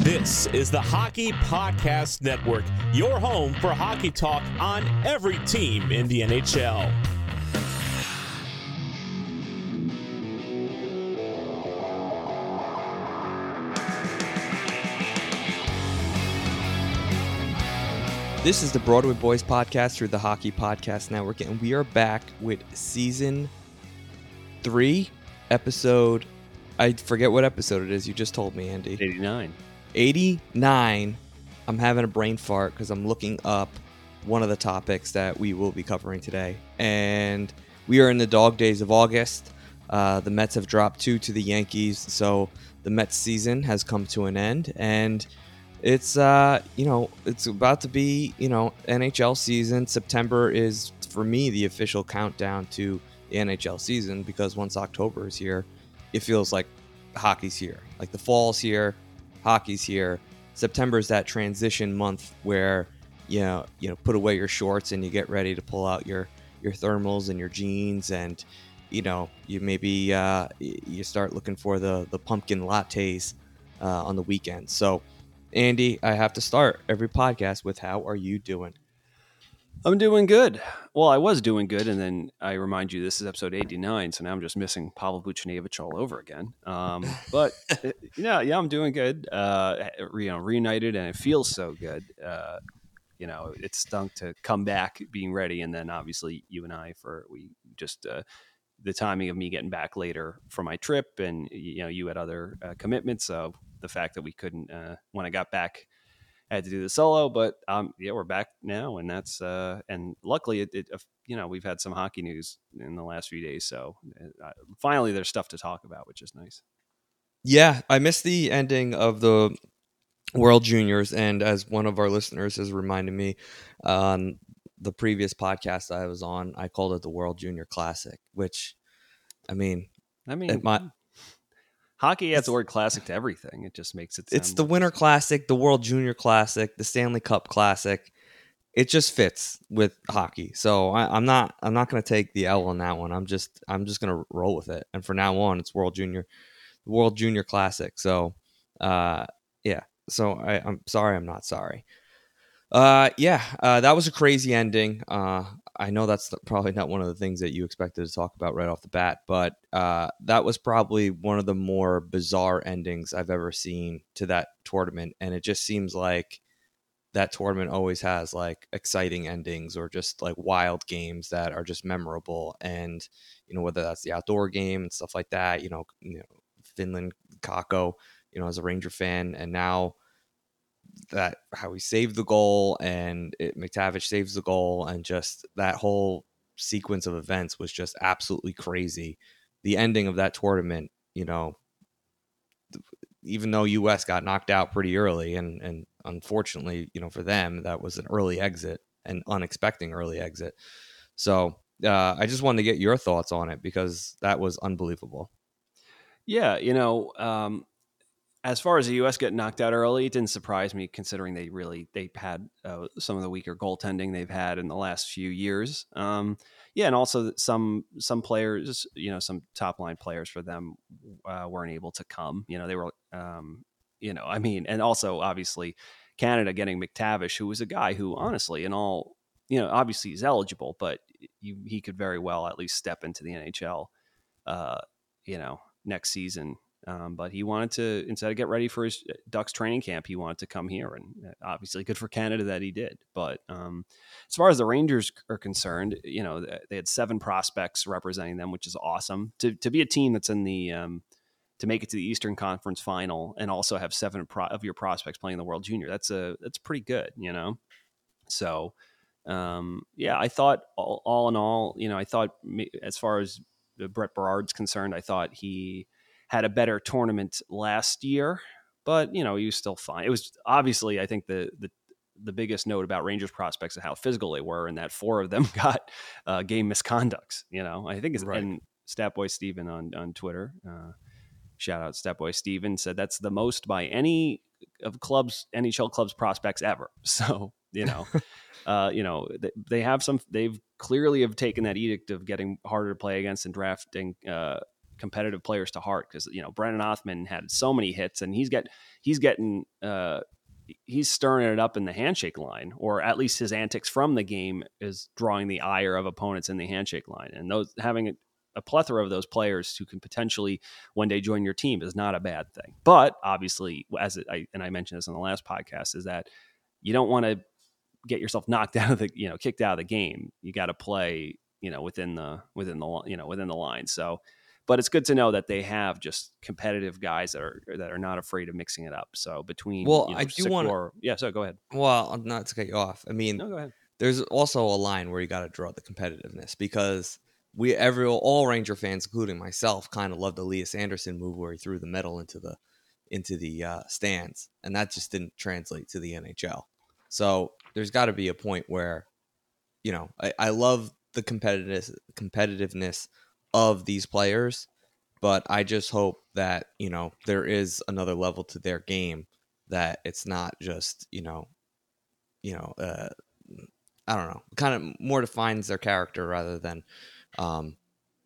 This is the Hockey Podcast Network, your home for hockey talk on every team in the NHL. This is the Broadway Boys podcast through the Hockey Podcast Network, and we are back with season three, episode. I forget what episode it is. You just told me, Andy. 89. 89. I'm having a brain fart because I'm looking up one of the topics that we will be covering today. And we are in the dog days of August. Uh, the Mets have dropped two to the Yankees, so the Mets season has come to an end. And it's, uh, you know, it's about to be, you know, NHL season. September is, for me, the official countdown to the NHL season because once October is here, it feels like hockey's here. Like the fall's here, hockey's here. September is that transition month where you know you know put away your shorts and you get ready to pull out your your thermals and your jeans and you know you maybe uh, you start looking for the the pumpkin lattes uh, on the weekend. So Andy, I have to start every podcast with how are you doing? I'm doing good. Well, I was doing good, and then I remind you this is episode 89, so now I'm just missing Pavel Buchnevich all over again. Um, but uh, yeah, yeah, I'm doing good. Uh, you know, reunited, and it feels so good. Uh, you know, it stunk to come back being ready, and then obviously you and I for we just uh, the timing of me getting back later for my trip, and you know, you had other uh, commitments, so the fact that we couldn't uh, when I got back I had to do the solo, but um, yeah, we're back now, and that's uh, and luckily, it, it uh, you know we've had some hockey news in the last few days, so uh, finally there's stuff to talk about, which is nice. Yeah, I missed the ending of the World Juniors, and as one of our listeners has reminded me on the previous podcast I was on, I called it the World Junior Classic, which, I mean, I mean, it might, hockey adds the word "classic" to everything. It just makes it. it's the more- Winter Classic, the World Junior Classic, the Stanley Cup Classic. It just fits with hockey, so I, I'm not I'm not going to take the L on that one. I'm just I'm just going to roll with it, and for now on, it's World Junior, World Junior Classic. So, uh, yeah. So I, I'm sorry, I'm not sorry. Uh, yeah, uh, that was a crazy ending. Uh, I know that's probably not one of the things that you expected to talk about right off the bat, but uh, that was probably one of the more bizarre endings I've ever seen to that tournament. And it just seems like that tournament always has like exciting endings or just like wild games that are just memorable. And, you know, whether that's the outdoor game and stuff like that, you know, you know Finland, Kakko, you know, as a Ranger fan, and now that how he saved the goal and it, McTavish saves the goal and just that whole sequence of events was just absolutely crazy. The ending of that tournament, you know, even though US got knocked out pretty early and and unfortunately, you know, for them that was an early exit, an unexpected early exit. So, uh, I just wanted to get your thoughts on it because that was unbelievable. Yeah, you know, um, as far as the U.S. getting knocked out early, it didn't surprise me considering they really they had uh, some of the weaker goaltending they've had in the last few years. Um, yeah, and also some some players, you know, some top line players for them uh, weren't able to come. You know, they were, um, you know, I mean, and also obviously Canada getting McTavish, who was a guy who, honestly, in all, you know, obviously he's eligible, but he could very well at least step into the NHL, uh, you know, next season Um, but he wanted to instead of get ready for his uh, Ducks training camp, he wanted to come here, and uh, obviously good for Canada that he did. But um, as far as the Rangers are concerned, you know they had seven prospects representing them, which is awesome to to be a team that's in the um, to make it to the Eastern Conference Final and also have seven pro- of your prospects playing the World Junior. That's a that's pretty good, you know. So um, yeah, I thought all, all in all, you know, I thought as far as Brett Berard's concerned, I thought he had a better tournament last year, but you know he was still fine. It was obviously I think the the the biggest note about Rangers prospects is how physical they were, and that four of them got uh, game misconducts. You know, I think it's right. and Statboy Steven on on Twitter. Uh, shout out Statboy Steven said that's the most by any of clubs NHL clubs prospects ever. So you know, uh, you know they, they, have some. They've clearly have taken that edict of getting harder to play against and drafting uh, competitive players to heart because you know Brennan Othmann had so many hits and he's get he's getting uh, he's stirring it up in the handshake line or at least his antics from the game is drawing the ire of opponents in the handshake line. And those having a, a plethora of those players who can potentially one day join your team is not a bad thing. But obviously as I and I mentioned this on the last podcast is that you don't want to get yourself knocked out of the you know kicked out of the game. You got to play you know within the within the you know within the line. So but it's good to know that they have just competitive guys that are that are not afraid of mixing it up. So between well, you know, I do want to yeah. So go ahead. Well, not to cut you off. I mean, no, go ahead. There's also a line where you got to draw the competitiveness because we every all Ranger fans, including myself, kind of loved the Elias Andersson move where he threw the medal into the into the uh, stands, and that just didn't translate to the NHL. So there's got to be a point where, you know, I, I love the competitiveness competitiveness of these players, but I just hope that, you know, there is another level to their game that it's not just, you know, you know, uh, I don't know, kind of more defines their character rather than, um,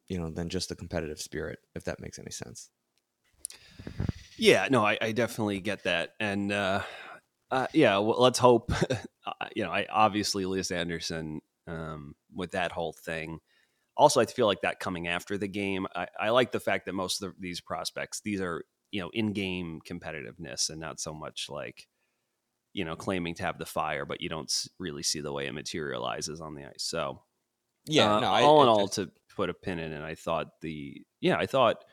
you know, than just the competitive spirit, if that makes any sense. Yeah, no, I, I definitely get that. And, uh, uh, yeah, well, let's hope. Uh, you know, I obviously Lias Andersson um, with that whole thing also I feel like that coming after the game. I, I like the fact that most of the, these prospects, these are you know in-game competitiveness and not so much like you know claiming to have the fire, but you don't really see the way it materializes on the ice. So yeah, uh, no, all I, in all, just... to put a pin in and I thought the yeah, I thought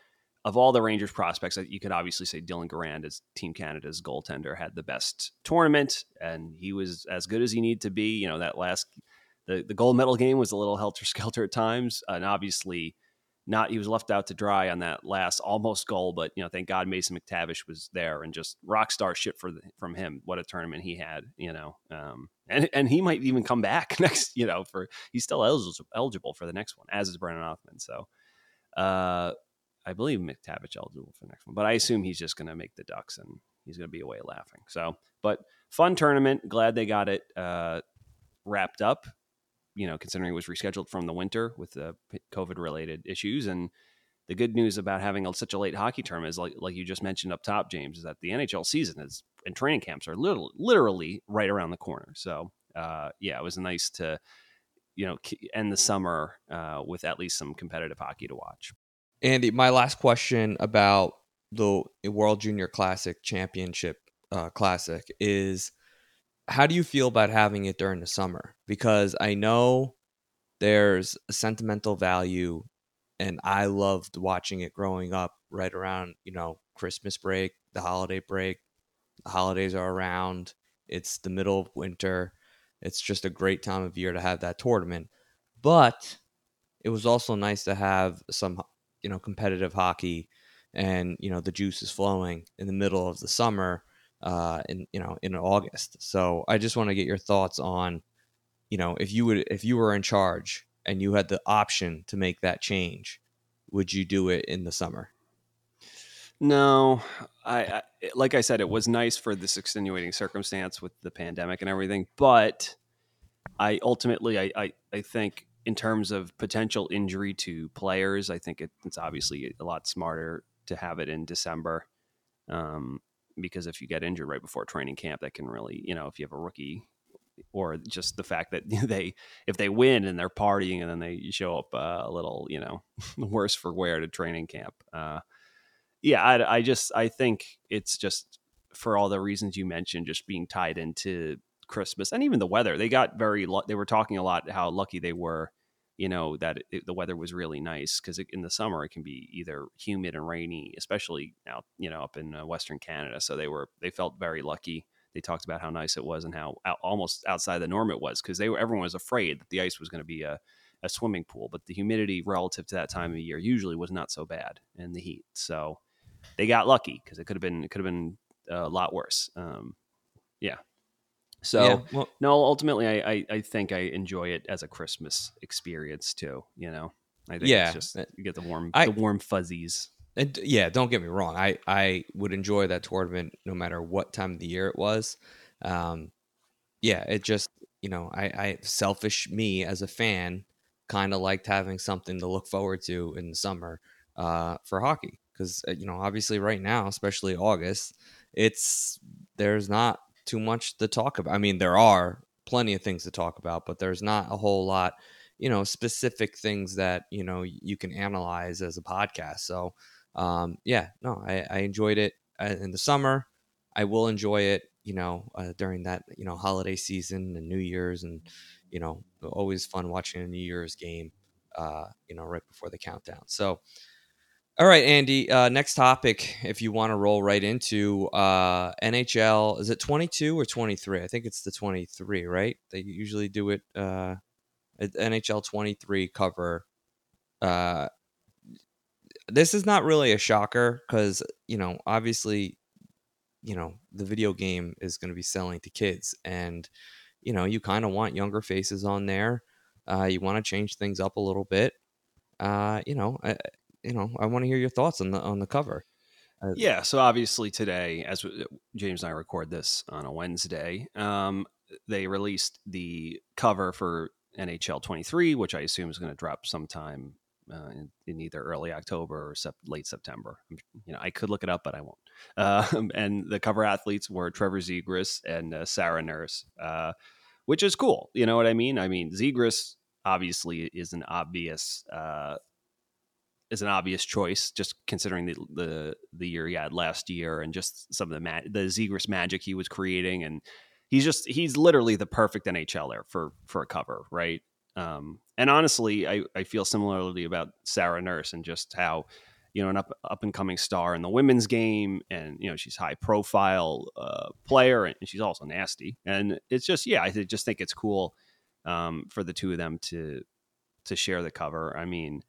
of all the Rangers prospects, you could obviously say Dylan Garand as Team Canada's goaltender had the best tournament, and he was as good as he needed to be. You know that last the the gold medal game was a little helter skelter at times, and obviously not he was left out to dry on that last almost goal. But you know, thank God Mason McTavish was there and just rock star shit for the, from him. What a tournament he had, you know, um, and and he might even come back next. You know, for he's still eligible for the next one, as is Brennan Othmann. So. Uh, I believe McTavish eligible for the next one, but I assume he's just going to make the Ducks and he's going to be away laughing. So, but fun tournament. Glad they got it uh, wrapped up you know, considering it was rescheduled from the winter with the COVID related issues. And the good news about having a, such a late hockey term is, like, like you just mentioned up top, James, is that the NHL season is and training camps are little, literally right around the corner. So, uh, yeah, it was nice to, you know, end the summer uh, with at least some competitive hockey to watch. Andy, my last question about the World Junior Classic Championship uh, Classic is how do you feel about having it during the summer? Because I know there's a sentimental value and I loved watching it growing up right around, you know, Christmas break, the holiday break. The holidays are around. It's the middle of winter. It's just a great time of year to have that tournament. But it was also nice to have some, you know, competitive hockey and, you know, the juice is flowing in the middle of the summer uh, in you know in August. So I just want to get your thoughts on, you know, if you would if you were in charge and you had the option to make that change, would you do it in the summer? No, I, I like I said, it was nice for this extenuating circumstance with the pandemic and everything, but I ultimately I, I, I think in terms of potential injury to players, I think it, it's obviously a lot smarter to have it in December. Um, because if you get injured right before training camp, that can really, you know, if you have a rookie or just the fact that they, if they win and they're partying and then they show up uh, a little, you know, worse for wear to training camp. Uh, yeah, I, I just I think it's just for all the reasons you mentioned, just being tied into Christmas and even the weather. They got very they were talking a lot how lucky they were, you know, that it, the weather was really nice because in the summer it can be either humid and rainy, especially out you know up in uh, Western Canada. So they were they felt very lucky. They talked about how nice it was and how out, almost outside the norm it was because they were everyone was afraid that the ice was going to be a a swimming pool, but the humidity relative to that time of year usually was not so bad in the heat. So they got lucky because it could have been it could have been a lot worse. Um, yeah. So Yeah, well- no, ultimately, I, I I think I enjoy it as a Christmas experience too. You know, I think Yeah, it's just uh, you get the warm I- the warm fuzzies. And yeah, don't get me wrong. I I would enjoy that tournament no matter what time of the year it was. Um, yeah, it just you know I I selfish me as a fan kind of liked having something to look forward to in the summer uh, for hockey because you know obviously right now, especially August, it's there's not too much to talk about. I mean, there are plenty of things to talk about, but there's not a whole lot you know specific things that you know you can analyze as a podcast. So um yeah no i, I enjoyed it uh, in the summer. I will enjoy it you know uh, during that you know holiday season and new year's and you know always fun watching a new year's game uh you know right before the countdown. So all right andy uh next topic if you want to roll right into uh nhl is it 22 or 23 i think it's the 23 right they usually do it uh NHL 23 cover. Uh, this is not really a shocker because, you know, obviously, you know, the video game is going to be selling to kids. And, you know, you kind of want younger faces on there. Uh, you want to change things up a little bit. Uh, you know, you know, I want to hear your thoughts on the on the cover. Uh, Yeah, so obviously today, as James and I record this on a Wednesday, um, they released the cover for NHL 23, which I assume is going to drop sometime uh, in, in either early October or sep- late September. You know, I could look it up, but I won't. Um, and the cover athletes were Trevor Zegras and uh, Sarah Nurse, uh, which is cool. You know what I mean? I mean, Zegras obviously is an obvious. Is an obvious choice, just considering the the the year he had last year and just some of the ma- the Zegras magic he was creating, and he's just he's literally the perfect NHLer for for a cover, right? Um, and honestly, I I feel similarly about Sarah Nurse and just how you know an up up and coming star in the women's game, and you know she's high profile uh, player, and she's also nasty, and it's just yeah, I just think it's cool um, for the two of them to to share the cover. I mean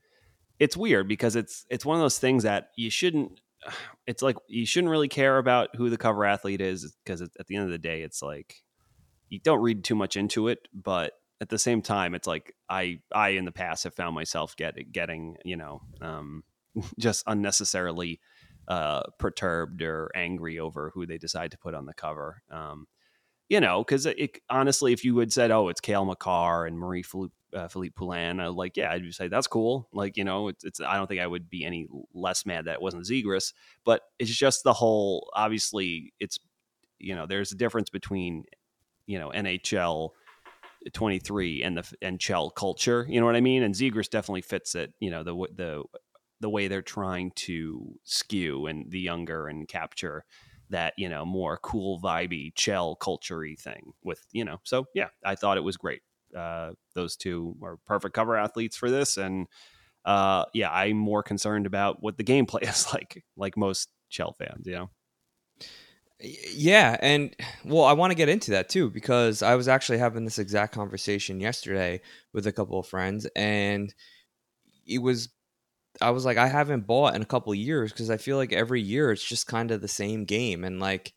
it's weird because it's it's one of those things that you shouldn't it's like you shouldn't really care about who the cover athlete is because at the end of the day it's like you don't read too much into it but at the same time it's like i i in the past have found myself get, getting you know um just unnecessarily uh perturbed or angry over who they decide to put on the cover. Um you know, because honestly, if you had said, "Oh, it's Cale Makar and Marie-Philip, uh, Philip Poulin," uh, like, yeah, I'd say that's cool. Like, you know, it's, it's I don't think I would be any less mad that it wasn't Zegras, but it's just the whole. Obviously, it's you know, there's a difference between you know NHL 23 and the and Chell culture. You know what I mean? And Zegras definitely fits it. You know, the the the way they're trying to skew and the younger and capture that you know more cool vibey Chell culturey thing with you know so yeah I thought it was great. Uh, those two are perfect cover athletes for this and uh, yeah I'm more concerned about what the gameplay is like like most Chell fans you know? Yeah, and well, I want to get into that too because I was actually having this exact conversation yesterday with a couple of friends, and it was I was like, I haven't bought in a couple years because I feel like every year it's just kind of the same game, and like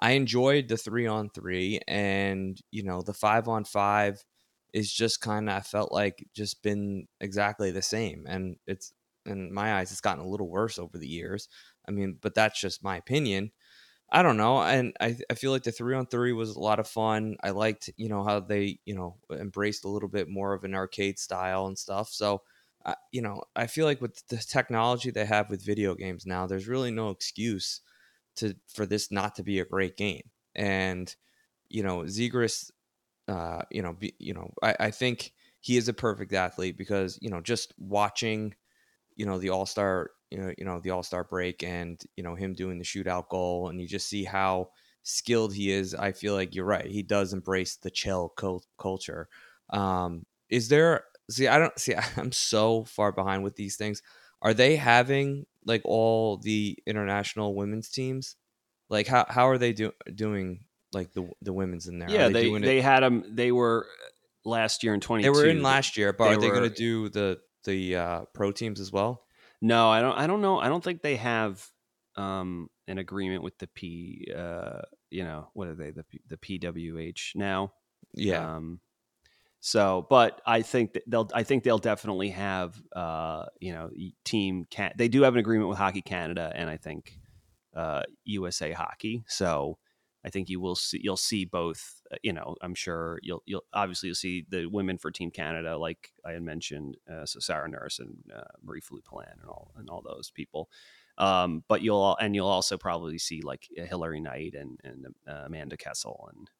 I enjoyed the three on three, and you know the five on five is just kind of I felt like just been exactly the same, and it's in my eyes it's gotten a little worse over the years. I mean, but that's just my opinion. I don't know, and I I feel like the three on three was a lot of fun. I liked you know how they you know embraced a little bit more of an arcade style and stuff. So, you know, I feel like with the technology they have with video games now, there's really no excuse to for this not to be a great game. And you know, Zegras, uh, you know, be, you know, I, I think he is a perfect athlete because you know just watching, you know, the All Star you know, you know the All Star break and you know him doing the shootout goal, and you just see how skilled he is. I feel like you're right. He does embrace the chill cult- culture. Um, is there? See, I don't see. I'm so far behind with these things. Are they having like all the international women's teams? Like how how are they do, doing like the the women's in there? Yeah, Are they doing it- they had them. They were last year in twenty. they were in last year, but they are they going to do the the uh, pro teams as well? No, I don't. I don't know. I don't think they have um, an agreement with the P. Uh, you know, what are they? The P- the PWH now. Yeah, Um, so, but I think that they'll. I think they'll definitely have. Uh, you know, team. Can- they do have an agreement with Hockey Canada, and I think uh, USA Hockey. So, I think you will see. You'll see both. uh, You know, I'm sure you'll. You'll obviously you'll see the women for Team Canada, like I had mentioned. Uh, so Sarah Nurse and uh, Marie-Philip Poulin and all and all those people. Um, but you'll and you'll also probably see like Hillary Knight and and uh, Amanda Kessel and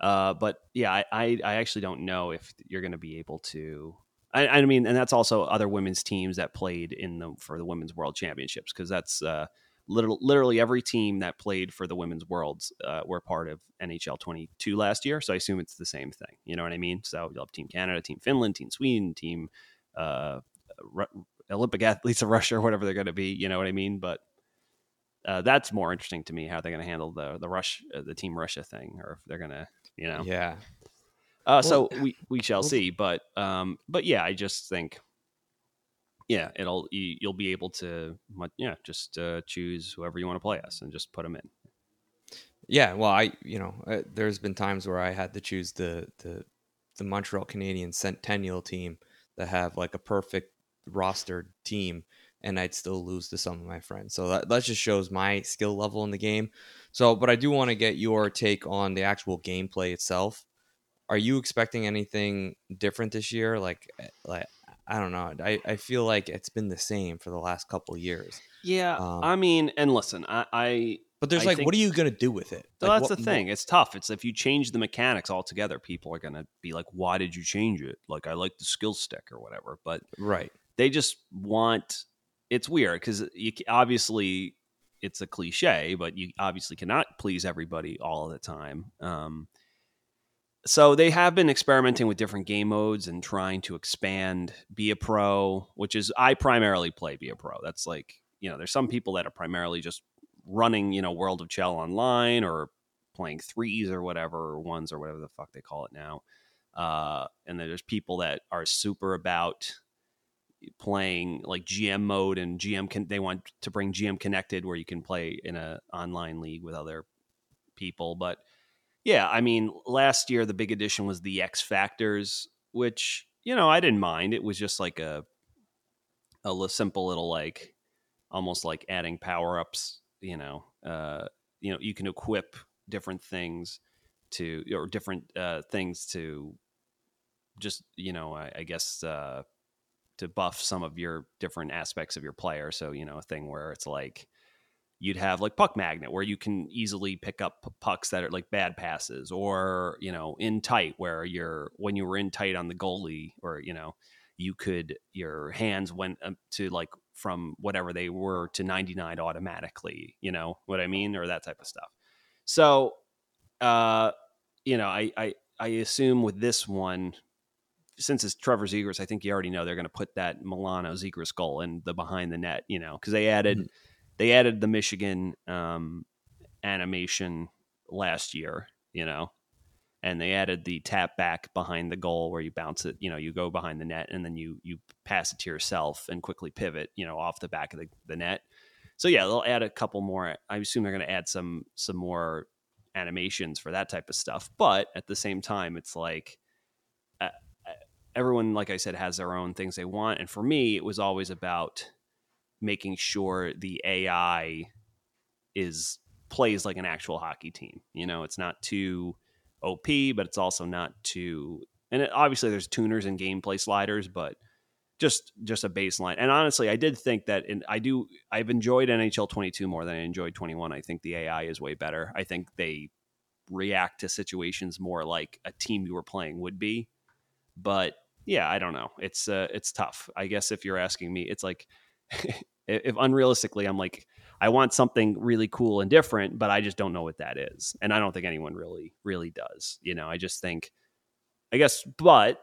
uh, but yeah, I, I, I actually don't know if you're going to be able to. I, I mean, and that's also other women's teams that played in the for the women's world championships because that's uh, literally literally every team that played for the women's worlds uh, were part of NHL 22 last year. So I assume it's the same thing. You know what I mean? So you'll have Team Canada, Team Finland, Team Sweden, Team uh, Ru- Olympic athletes of Russia, or whatever they're going to be. You know what I mean? But uh, that's more interesting to me how they're going to handle the the Rush uh, the Team Russia thing, or if they're going to you know yeah. uh, so we we shall well- see, but um, but yeah, I just think, yeah, it'll you, you'll be able to, yeah, just uh, choose whoever you want to play us and just put them in. Yeah, well, I you know, uh, there's been times where I had to choose the the the Montreal Canadiens Centennial team that have like a perfect rostered team, and I'd still lose to some of my friends. So that that just shows my skill level in the game. So, but I do want to get your take on the actual gameplay itself. Are you expecting anything different this year? Like, eh, like I don't know. I, I feel like it's been the same for the last couple years. Yeah, Um, I mean, and listen, I, I But there's I like, think- what are you gonna do with it? Like, that's what the thing. It's tough. It's if you change the mechanics altogether, people are gonna be like, "Why did you change it?" Like, I like the skill stick or whatever, but right? they just want it's weird because you obviously it's a cliche but you obviously cannot please everybody all the time um, so they have been experimenting with different game modes and trying to expand be a pro which is i primarily play be a pro that's like you know there's some people that are primarily just running you know world of chell online or playing threes or whatever or ones or whatever the fuck they call it now uh, and then there's people that are super about playing like GM mode and GM can they want to bring GM connected where you can play in a online league with other people but yeah I mean last year the big addition was the X factors which you know I didn't mind. It was just like a a simple little like almost like adding power ups you know uh you know you can equip different things to or different uh things to just you know I, I guess uh to buff some of your different aspects of your player. So, you know, a thing where it's like you'd have like puck magnet where you can easily pick up pucks that are like bad passes or, you know, in tight where you're when you were in tight on the goalie or, you know, you could your hands went to like from whatever they were to 99 automatically, you know what I mean or that type of stuff. So, uh you know, I I I assume with this one since it's Trevor Zegras, I think you already know they're going to put that Milano Zegras goal in the behind the net, you know, because they added Mhm. they added the Michigan um, animation last year, you know, and they added the tap back behind the goal where you bounce it, you know, you go behind the net and then you you pass it to yourself and quickly pivot, you know, off the back of the, the net. So yeah, they'll add a couple more. I assume they're going to add some some more animations for that type of stuff, but at the same time, it's like everyone, like I said, has their own things they want. And for me, it was always about making sure the AI is plays like an actual hockey team. You know, it's not too OP, but it's also not too. And it, obviously, there's tuners and gameplay sliders, but just just a baseline. And honestly, I did think that, and I do. I've enjoyed NHL 22 more than I enjoyed 21. I think the AI is way better. I think they react to situations more like a team you were playing would be but yeah, I don't know. It's uh, it's tough. I guess if you're asking me, it's like if, unrealistically, I'm like, I want something really cool and different, but I just don't know what that is, and I don't think anyone really really does. You know, I just think, I guess, but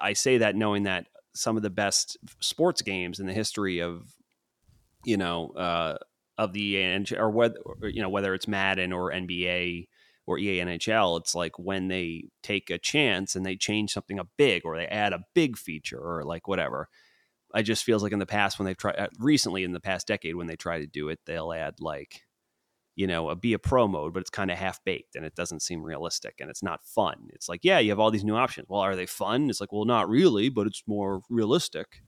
I say that knowing that some of the best sports games in the history of, you know, uh, of the or whether you know whether it's Madden or NBA or EA NHL, it's like when they take a chance and they change something up big or they add a big feature or like whatever. I just feels like in the past when they've tried uh, recently in the past decade when they try to do it, they'll add like you know a be a pro mode, but it's kind of half baked and it doesn't seem realistic and it's not fun. It's like yeah, you have all these new options. Well, are they fun? It's like well, not really, but it's more realistic.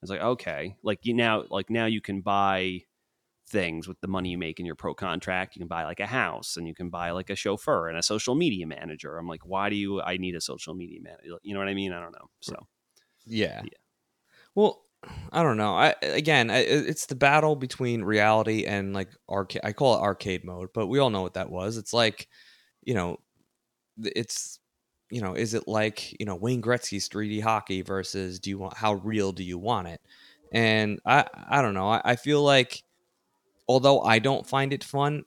It's like okay, like you now like now you can buy things with the money you make in your pro contract. You can buy like a house and you can buy like a chauffeur and a social media manager. I'm like, why do you, I need a social media manager? You know what I mean? I don't know. So, Yeah. Yeah. Well, I don't know. I again, I, it's the battle between reality and like arcade. I call it arcade mode, but we all know what that was. It's like, you know, it's you know, is it like you know Wayne Gretzky's 3D hockey versus do you want how real do you want it? And I I don't know. I, I feel like although I don't find it fun,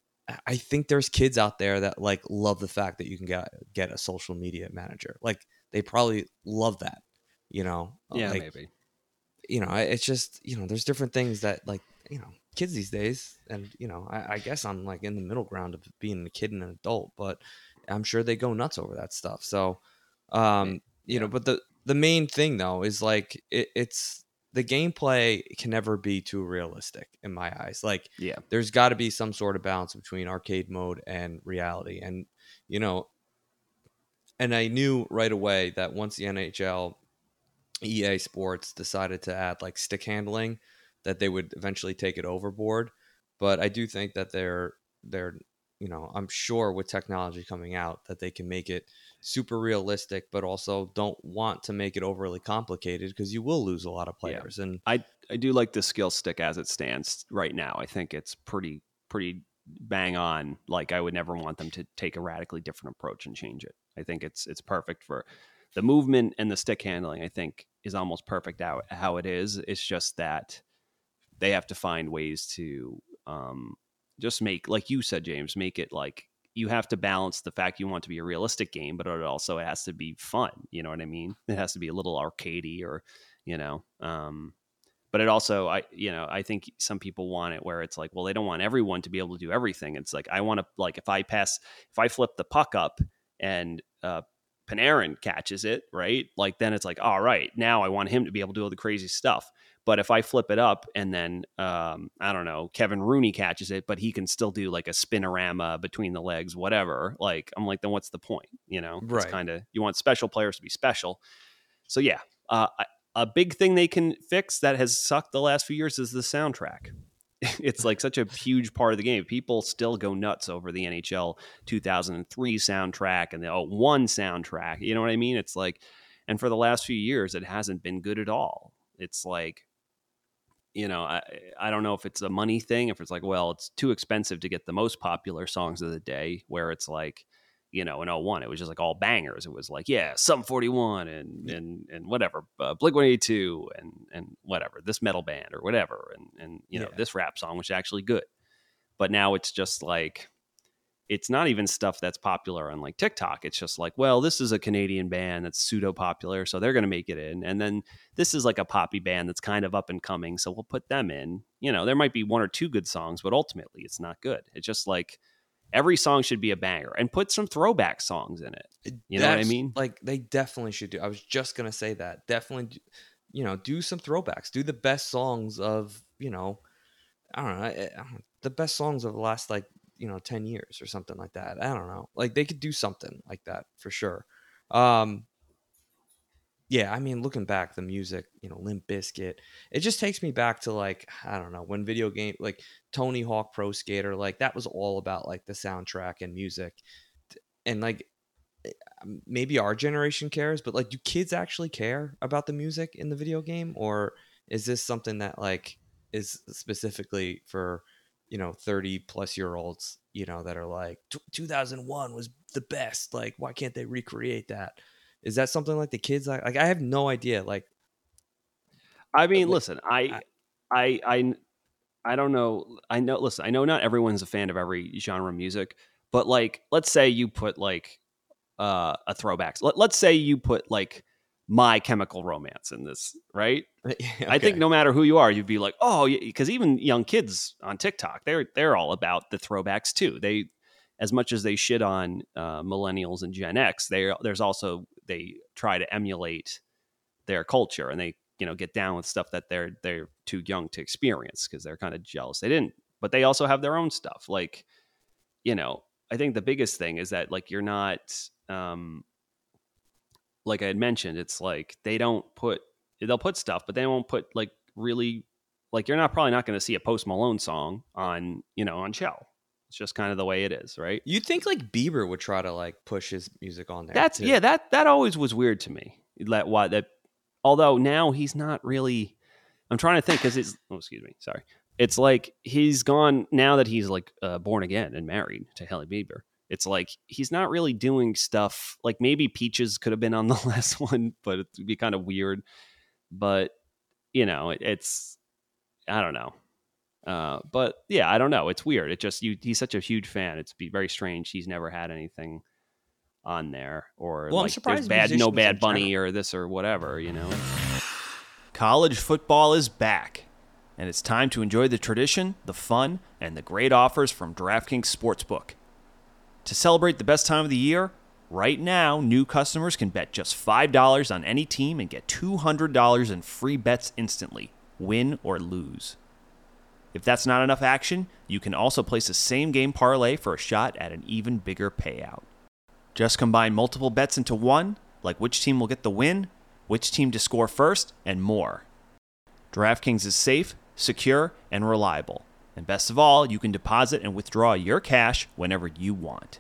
I- think there's kids out there that like love the fact that you can get get a social media manager. Like they probably love that. You know, yeah, like, maybe. you know, it's just you know, there's different things that like you know, kids these days, and you know, I, I guess I'm like in the middle ground of being a kid and an adult, but I'm sure they go nuts over that stuff. So, um, you know, but the the main thing though is like it, it's the gameplay can never be too realistic in my eyes. Like, Yeah. there's got to be some sort of balance between arcade mode and reality, and you know, and I knew right away that once the NHL EA Sports decided to add like stick handling, that they would eventually take it overboard. But I do think that they're they're you know I'm sure with technology coming out that they can make it super realistic, but also don't want to make it overly complicated because you will lose a lot of Yeah. players. And I, I do like the skill stick as it stands right now. I think it's pretty, pretty bang on. Like I would never want them to take a radically different approach and change it. I think it's, it's perfect for the movement and the stick handling. I think is almost perfect how, how it is. It's just that they have to find ways to um, just make, like you said, James, make it like you have to balance the fact you want to be a realistic game, but it also has to be fun. You know what I mean? It has to be a little arcadey or, you know, um, but it also, I, you know, I think some people want it where it's like, well, they don't want everyone to be able to do everything. It's like, I want to, like, if I pass, if I flip the puck up and, uh, Panarin catches it, right? Like then it's like, all right, now I want him to be able to do all the crazy stuff. But if I flip it up and then um, I don't know, Kevin Rooney catches it, but he can still do like a spinorama between the legs, whatever. Like I'm like, then what's the point? You know, it's Right. kind of you want special players to be special. So yeah, uh, a- a big thing they can fix that has sucked the last few years is the soundtrack. it's like such a huge part of the game. People still go nuts over the NHL 2003 soundtrack and the 01 soundtrack. You know what I mean? It's like, and for the last few years, it hasn't been good at all. It's like, you know, I I don't know if it's a money thing, if it's like, well, it's too expensive to get the most popular songs of the day, where it's like, you know, in 01, it was just like all bangers. It was like, yeah, Sum 41 and and and whatever, uh, Blink 182 and and whatever, this metal band or whatever, and and you know, Yeah. this rap song, which is actually good. But now it's just like it's not even stuff that's popular on like TikTok. It's just like, well, this is a Canadian band that's pseudo popular, so they're going to make it in. And then this is like a poppy band that's kind of up and coming, so we'll put them in. You know, there might be one or two good songs, but ultimately it's not good. It's just like every song should be a banger and put some throwback songs in it. You know what I mean? Like they definitely should do. I was just gonna say that. Definitely, you know, do some throwbacks. Do the best songs of you know, I don't know, I- I don't know, the best songs of the last like you know ten years or something like that. I don't know. Like they could do something like that for sure. Um, yeah, I mean, looking back, the music, you know, Limp Bizkit, it just takes me back to like I don't know when video game like Tony Hawk Pro Skater, like that was all about like the soundtrack and music, and like um, maybe our generation cares, but like, do kids actually care about the music in the video game, or is this something that like is specifically for you know 30 plus year olds you know that are like 2001 was the best like why can't they recreate that is that something like the kids like, like i have no idea like I mean, like, listen, I, I, I, I don't know. I know. Listen, I know not everyone's a fan of every genre of music, but like, let's say you put like uh, a throwbacks. Let, let's say you put like My Chemical Romance in this, right? I think no matter who you are, you'd be like, oh, because even young kids on TikTok, they're they're all about the throwbacks too. They, as much as they shit on uh, millennials and Gen X, they there's also they try to emulate their culture and they you know get down with stuff that they're they're too young to experience because they're kind of jealous they didn't. But they also have their own stuff. Like, you know, I think the biggest thing is that like you're not. um like I had mentioned, it's like they don't put they'll put stuff, but they won't put like really like you're not probably not going to see a Post Malone song on you know on Chell. It's just kind of the way it is, right? You'd think like Bieber would try to like push his music on there. That's too. yeah that that always was weird to me. That why that although now he's not really. I'm trying to think because it's oh excuse me sorry. It's like he's gone now that he's like uh, born again and married to Hailey Bieber. It's like he's not really doing stuff like maybe Peaches could have been on the last one, but it'd be kind of weird. But you know, it, it's I don't know. Uh, but yeah, I don't know. It's weird. It just you. He's such a huge fan. It's be very strange. He's never had anything on there, or Well, like there's bad, no Bad Bunny or this or whatever. You know. College football is back, and it's time to enjoy the tradition, the fun, and the great offers from DraftKings Sportsbook. To celebrate the best time of the year, right now, new customers can bet just $5 on any team and get $200 in free bets instantly, win or lose. If that's not enough action, you can also place a same game parlay for a shot at an even bigger payout. Just combine multiple bets into one, like which team will get the win, which team to score first, and more. DraftKings is safe, secure, and reliable. And best of all, you can deposit and withdraw your cash whenever you want.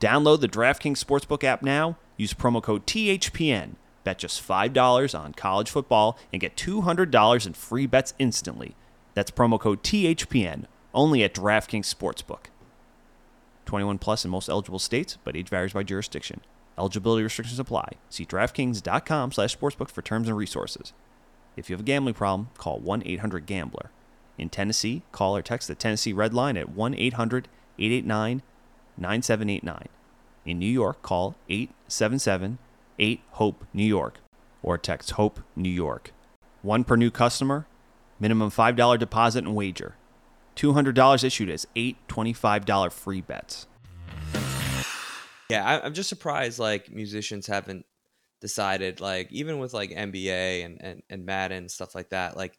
Download the DraftKings Sportsbook app now, use promo code THPN, bet just $5 on college football, and get $200 in free bets instantly. That's promo code THPN, only at DraftKings Sportsbook. 21 plus in most eligible states, but age varies by jurisdiction. Eligibility restrictions apply. See DraftKings.com slash sportsbook for terms and resources. If you have a gambling problem, call 1-800-GAMBLER. In Tennessee, call or text the Tennessee Red Line at 1-800-889-9789. In New York, call 877-8-HOPE-NEW YORK or text HOPE New York. One per new customer, minimum $5 deposit and wager. $200 issued as eight $25 free bets. Yeah, I, I'm just surprised like musicians haven't decided like even with like NBA and and and Madden stuff like that, like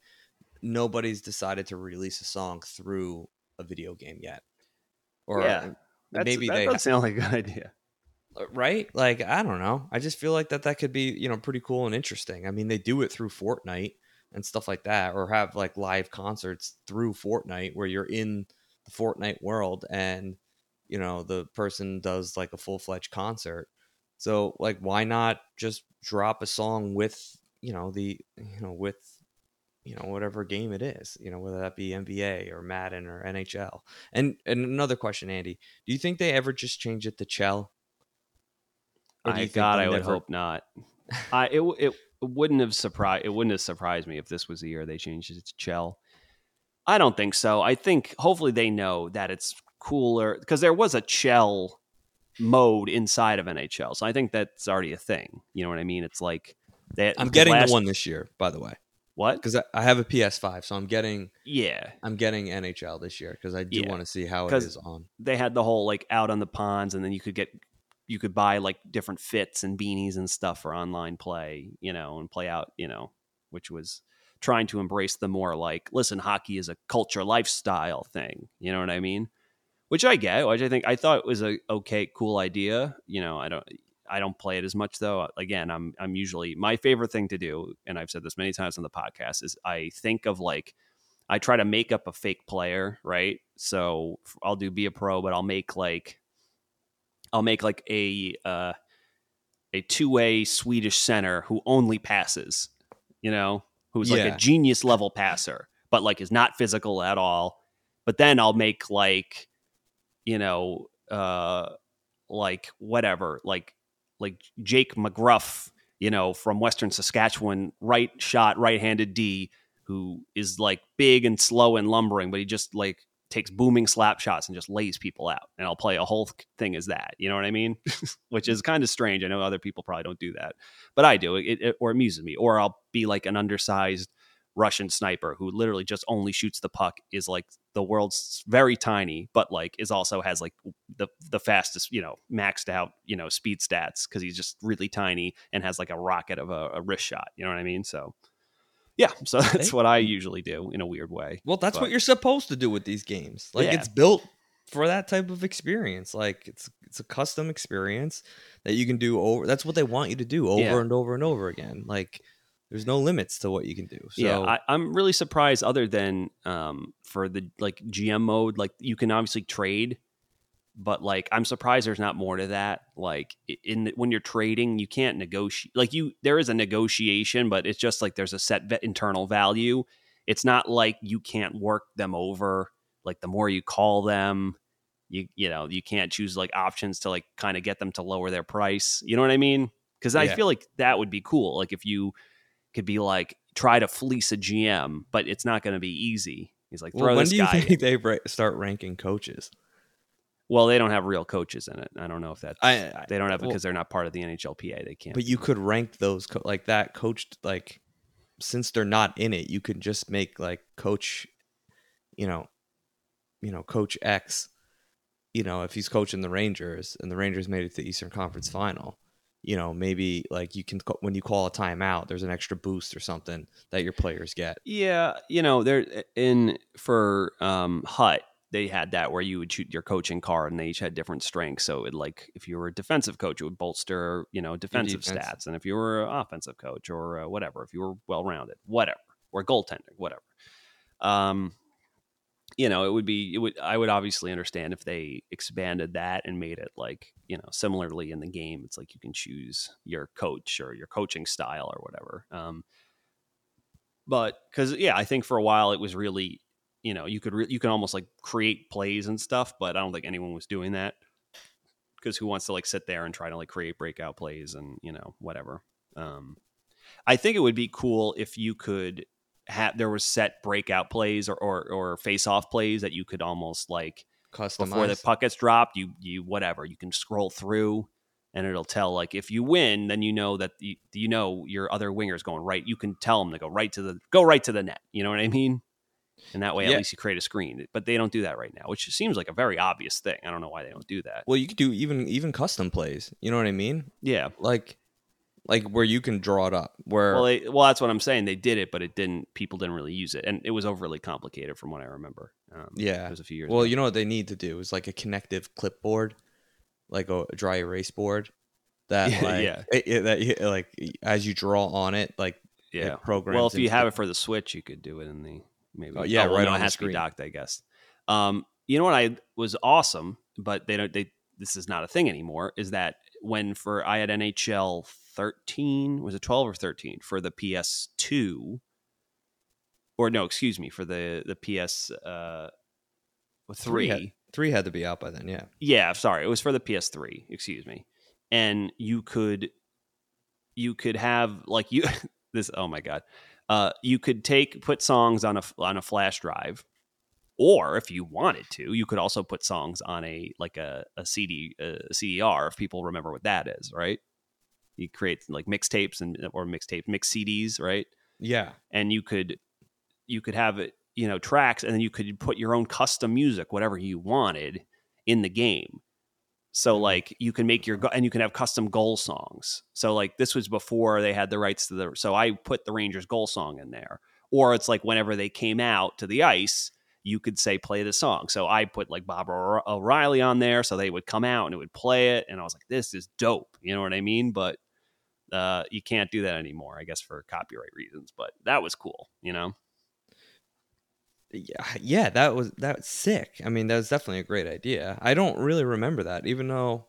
nobody's decided to release a song through a video game yet. Or Yeah, That's, maybe that they sound like a good idea. Uh, right like i don't know i just feel like that that could be you know pretty cool and interesting i mean they do it through fortnite and stuff like that or have like live concerts through fortnite where you're in the fortnite world and you know the person does like a full-fledged concert so like why not just drop a song with you know the you know with you know whatever game it is you know whether that be nba or madden or nhl and and another question andy do you think they ever just change it to chell I God, I would never- hope not. I it it wouldn't have surprised it wouldn't have surprised me if this was the year they changed it to Chell. I don't think so. I think hopefully they know that it's cooler because there was a Chell mode inside of NHL, so I think that's already a thing. You know what I mean? It's like that. I'm getting last- the one this year, by the way, What? because I, I have a PS5, so I'm getting Yeah, I'm getting NHL this year because I do Yeah. want to see how it is on. they had the whole like out on the ponds, and then you could get you could buy like different fits and beanies and stuff for online play, you know, and play out, you know, which was trying to embrace the more like, listen, hockey is a culture lifestyle thing. You know what I mean? Which I get, which I think I thought was a okay, cool idea. You know, I don't I don't play it as much though. Again, I'm I'm usually my favorite thing to do, and I've said this many times on the podcast, is I think of like I try to make up a fake player, right? So I'll do be a pro, but I'll make like I'll make like a uh, a two way Swedish center who only passes, you know, who's like a genius level passer, but like is not physical at all. But then I'll make like, you know, uh, like whatever, like like Jake McGruff, you know, from Western Saskatchewan, right shot, right handed D, who is like big and slow and lumbering, but he just like takes booming slap shots and just lays people out. And I'll play a whole thing as that. You know what I mean? Which is kind of strange. I know other people probably don't do that, but I do. It, it or amuses me. Or I'll be like an undersized Russian sniper who literally just only shoots the puck. Is like the world's very tiny, but like is also has like the the fastest, you know, maxed out, you know, speed stats because he's just really tiny and has like a rocket of a, a wrist shot. You know what I mean? So yeah, so that's what I hmm. usually do in a weird way. Well, that's But- what you're supposed to do with these games. Like Yeah. it's built for that type of experience. Like it's it's a custom experience that you can do over. That's what they want you to do over Yeah. and over and over again. Like there's no limits to what you can do. So yeah, I, I'm really surprised. Other than um, for the like GM mode, like you can obviously trade, but like I'm surprised there's not more to that. Like in the, when you're trading, you can't negotiate. Like you, there is a negotiation, but it's just like there's a set internal value. It's not like you can't work them over. Like the more you call them, you you know you can't choose like options to like kind of get them to lower their price. You know what I mean? Because I Yeah. feel like that would be cool. Like if you could be like try to fleece a GM, but it's not going to be easy. He's like throw well, when do you guy. think they ra- start ranking coaches? well, they don't have real coaches in it. I don't know if that they don't have well, because they're not part of the NHLPA. They can't. But you could rank those co- like that coached like since they're not in it, you could just make like coach, you know, you know, coach X. You know, if he's coaching the Rangers and the Rangers made it to the Eastern Conference Final, you know, maybe like you can when you call a timeout, there's an extra boost or something that your players get. Yeah, you know, there in for um HUT, they had that where you would shoot your coaching card and they each had different strengths. So it like if you were a defensive coach, it would bolster, you know, defensive defense. stats. And if you were an offensive coach or uh, whatever, if you were well rounded, whatever, or goaltending, whatever. Um you know, it would be it would I would obviously understand if they expanded that and made it like, you know, similarly in the game, it's like you can choose your coach or your coaching style or whatever. Um but because yeah, I think for a while it was really, you know, you could re- you can almost like create plays and stuff, but I don't think anyone was doing that because who wants to like sit there and try to like create breakout plays and you know whatever. Um, I think it would be cool if you could have there was set breakout plays or or, or face off plays that you could almost like Customized. before the puck gets dropped, you you whatever you can scroll through, and it'll tell like if you win, then you know that you, you know your other winger's going right. You can tell them to go right to the go right to the net. You know what I mean? And that way, Yeah. at least you create a screen. But they don't do that right now, which seems like a very obvious thing. I don't know why they don't do that. well, you could do even even custom plays. You know what I mean? Yeah. Like like where you can draw it up. Where Well, they, well, that's what I'm saying. They did it, but it didn't. People didn't really use it, and it was overly complicated from what I remember. Um, Yeah. it was a few years. Well, ago. you know what they need to do is like a connective clipboard, like a, dry erase board. That Yeah, like, yeah. it- it- that you- like as you draw on it, like yeah. it programs. Well, if you have it for the Switch, you could do it in the maybe. Oh, yeah, well, right no, on it the has to be docked, I guess. Um, you know what I was awesome, but they don't. They this is not a thing anymore. Is that when for I had NHL 13 was it 12 or 13 for the PS2 or no, excuse me, for the the PS uh Three three. had- three had to be out by then. Yeah, Yeah, sorry, it was for the PS3. Excuse me. And you could, you could have like you this. Oh my god, uh, you could take put songs on a on a flash drive, or if you wanted to, you could also put songs on a like a a CD a CDR if people remember what that is, right? You create like mixtapes and or mixtape mix CDs, right? yeah. and you could you could have it you know tracks and then you could put your own custom music whatever you wanted in the game so mm-hmm. like you can make your go- and you can have custom goal songs so like this was before they had the rights to the so i put the rangers goal song in there or it's like whenever they came out to the ice you could say play the song so i put like Baba O'Riley on there so they would come out and it would play it and i was like this is dope you know what i mean but uh, you can't do that anymore, I guess, for copyright reasons. But that was cool, you know. Yeah, yeah, that was that's sick. I mean, that was definitely a great idea. I don't really remember that, even though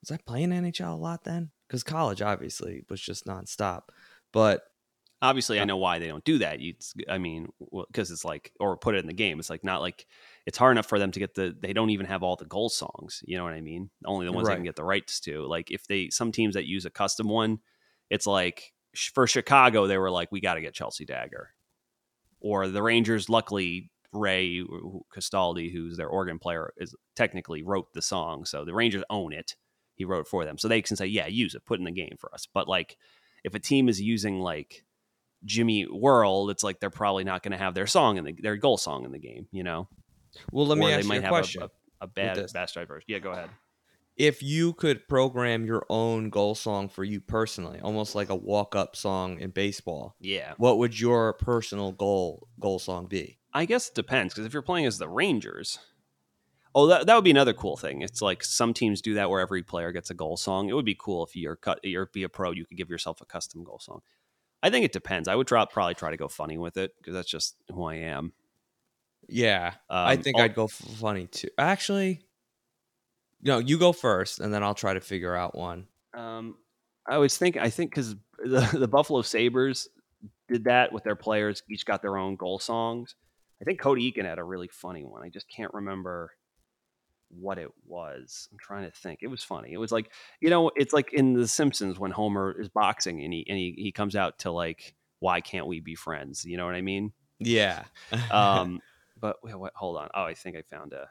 was I playing NHL a lot then? Because college obviously was just nonstop. But Obviously, I Uh, know why they don't do that. You, I mean, because it's like, or put it in the game. It's like not like it's hard enough for them to get the. They don't even have all the goal songs. You know what I mean? Only the ones they can get the rights to. Like if they some teams that use a custom one, it's like for Chicago, they were like, we got to get Chelsea Dagger. or the Rangers. Luckily, Ray Castaldi, who's their organ player, is technically wrote the song, so the Rangers own it. He wrote for them, so they can say, "Yeah, use it, put it in the game for us." But like, if a team is using like Jimmy World, it's like they're probably not going to have their song in the their goal song in the game, you know. Well, let Or me they ask you might a have question. a, a, a bad this. bastard version. Yeah, go ahead. if you could program your own goal song for you personally, almost like a walk-up song in baseball, Yeah, what would your personal goal goal song be? I guess it depends because if you're playing as the Rangers, oh, that, that would be another cool thing. It's like some teams do that where every player gets a goal song. It would be cool if you're cut, you're be a pro, you could give yourself a custom goal song. I think it depends. I would try, probably try to go funny with it because that's just who I am. Yeah, I Um, think oh- I'd go funny too. Actually, no, you go first, and then I'll try to figure out one. Um, I was thinking, I think because the, the Buffalo Sabres did that with their players, each got their own goal songs. I think Cody Eakin had a really funny one. I just can't remember what it was. I'm trying to think. It was funny. It was like, you know, it's like in The Simpsons when Homer is boxing and he and he, he comes out to like, why can't we be friends? You know what I mean? Yeah. Um, but wait, what, hold on. Oh, I think I found a.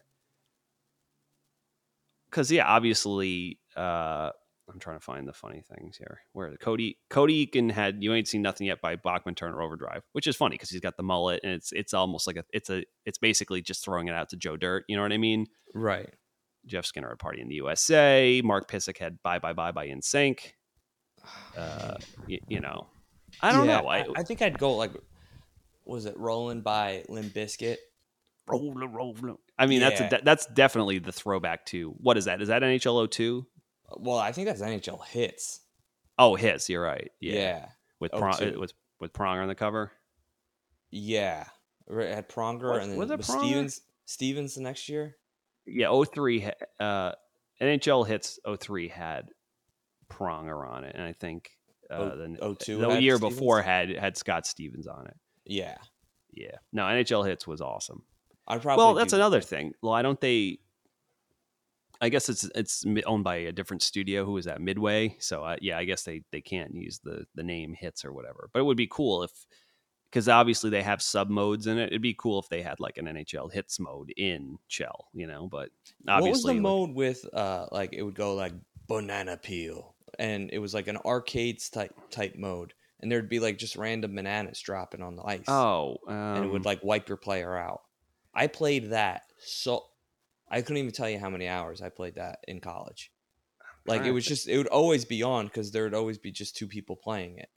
Because yeah, obviously, uh, I'm trying to find the funny things here. Where the Cody Cody Eakin had "You Ain't Seen Nothing Yet" by Bachman Turner Overdrive, which is funny because he's got the mullet and it's it's almost like a it's a it's basically just throwing it out to Joe Dirt. You know what I mean? right. Jeff Skinner had "Party in the USA." Marc Pysyk had "Bye Bye Bye" by NSYNC. Uh, y- you know, I don't Yeah, know. I, I, think I'd go like, was it "Rolling" by Limp Bizkit? Roller, roller. I mean, that's a de- that's definitely the throwback to what is that? Is that NHL 02? Well, I think that's NHL Hitz. Oh, Hitz. You're right. Yeah. Yeah, with 02. Prong, with with Pronger on the cover. Yeah, It had Pronger Was- and then was it was Pronger? Stevens Stevens the next year. Yeah, 03. Uh, NHL Hitz 03 had Pronger on it, and I think uh, Oh- the 02 the year Stevens? before had had Scott Stevens on it. Yeah. Yeah, no, NHL Hitz was awesome. I'd probably well, that's do- another thing. Why don't they? I guess it's it's owned by a different studio. Who is that? Midway. So uh, yeah, I guess they they can't use the the name Hitz or whatever. But it would be cool if because obviously they have sub modes in it. It'd be cool if they had like an NHL Hitz mode in Chell, you know. But What was obviously, the like- mode with uh like it would go like banana peel and it was like an arcades type type mode and there'd be like just random bananas dropping on the ice. oh, and it would um, like wipe your player out. I played that so I couldn't even tell you how many hours I played that in college. Like it was just it would always be on because there would always be just two people playing it.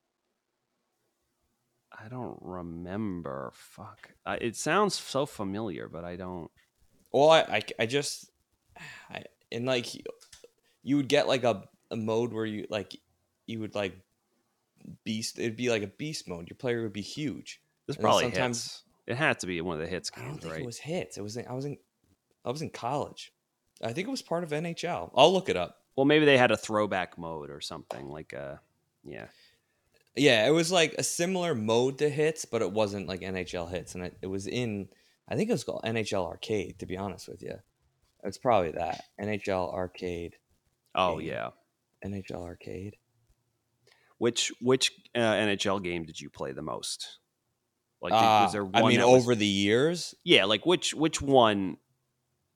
I don't remember. Fuck, uh, it sounds so familiar, but I don't. Well, I I, I just I and like you would get like a, a mode where you like you would like beast it'd be like a beast mode. Your player would be huge. This And probably sometimes- Hitz. It had to be one of the Hitz I don't think right? it was Hitz. It was I was in I was in college. I think it was part of NHL. I'll look it up. Well, maybe they had a throwback mode or something like uh yeah. Yeah, it was like a similar mode to Hitz, but it wasn't like NHL Hitz, and it, it was in. I think it was called NHL Arcade. To be honest with you, it's probably that NHL Arcade. Oh Game. yeah. NHL Arcade. Which which uh, NHL game did you play the most? Like Uh, was there one I mean, that was- over the years, Yeah, like which which one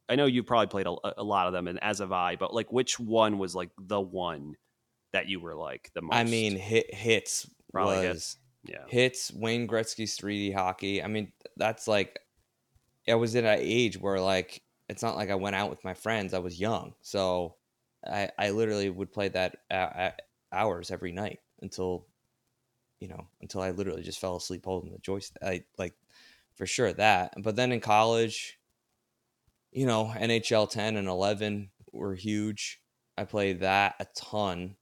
I know you've probably played a, a lot of them and as have I, but like which one was like the one that you were like the most I mean, hit Hitz probably was Hitz. Yeah. Hitz Wayne Gretzky's 3D hockey. I mean, that's like I was in an age where like it's not like I went out with my friends. I was young, so I I literally would play that uh, hours every night until you know until I literally just fell asleep holding the joystick. I like for sure that. But then in college, you know, NHL 10 and 11 were huge. I played that a ton.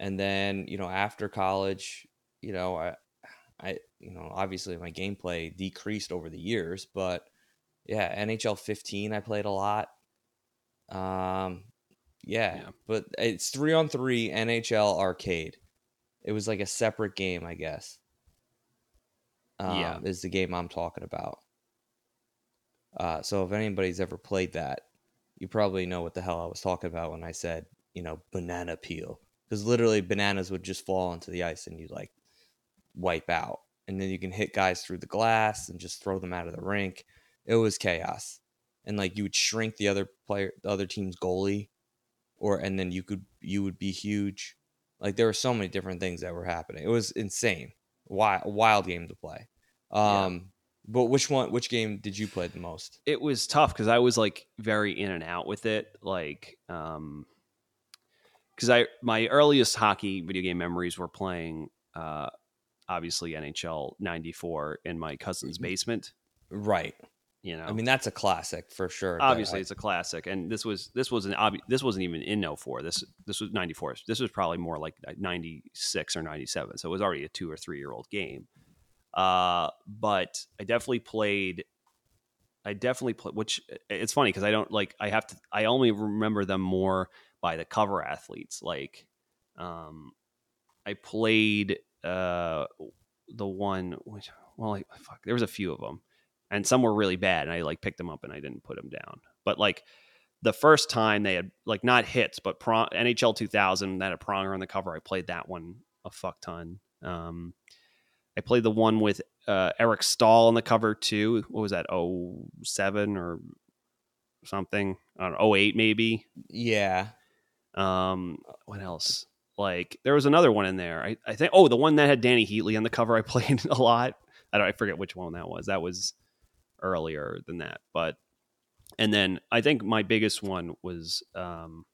And then, you know, after college, you know, I I you know, obviously my gameplay decreased over the years, but yeah, NHL 15 I played a lot. Um yeah, Yeah. but it's 3 on 3 NHL arcade. It was like a separate game, I guess. Um, Yeah. is the game I'm talking about. Uh, so if anybody's ever played that, you probably know what the hell I was talking about when I said, you know, banana peel. Because literally bananas would just fall onto the ice and you'd like wipe out. and then you can hit guys through the glass and just throw them out of the rink. It was chaos, and like you would shrink the other player, the other team's goalie, or and then you could you would be huge. Like there were so many different things that were happening. It was insane, wild, wild game to play. Um, but which one? Which game did you play the most? it was tough because I was like very in and out with it. Like, um, because I my earliest hockey video game memories were playing, uh, obviously NHL '94 in my cousin's basement. Right. You know, I mean, that's a classic for sure. obviously I- it's a classic, and this was this was an obvi- this wasn't even in 04. This this was '94. This was probably more like '96 or '97. So it was already a two or three year old game. Uh, but I definitely played. I definitely played. Which it's funny because I don't like. I have to. I only remember them more by the cover athletes. Like, um, I played uh the one which well, fuck, there was a few of them, and some were really bad, and I like picked them up and I didn't put them down. But like the first time they had like not hits, but prong, NHL 2000 that had Pronger on the cover. I played that one a fuck ton. Um, I played the one with uh, Eric Staal on the cover too. What was that? 07 or something? I don't know, 08 maybe. yeah. Um, what else? Like there was another one in there. I, I think oh the one that had Dany Heatley on the cover I played a lot. I don't I forget which one that was. That was earlier than that. But and then I think my biggest one was um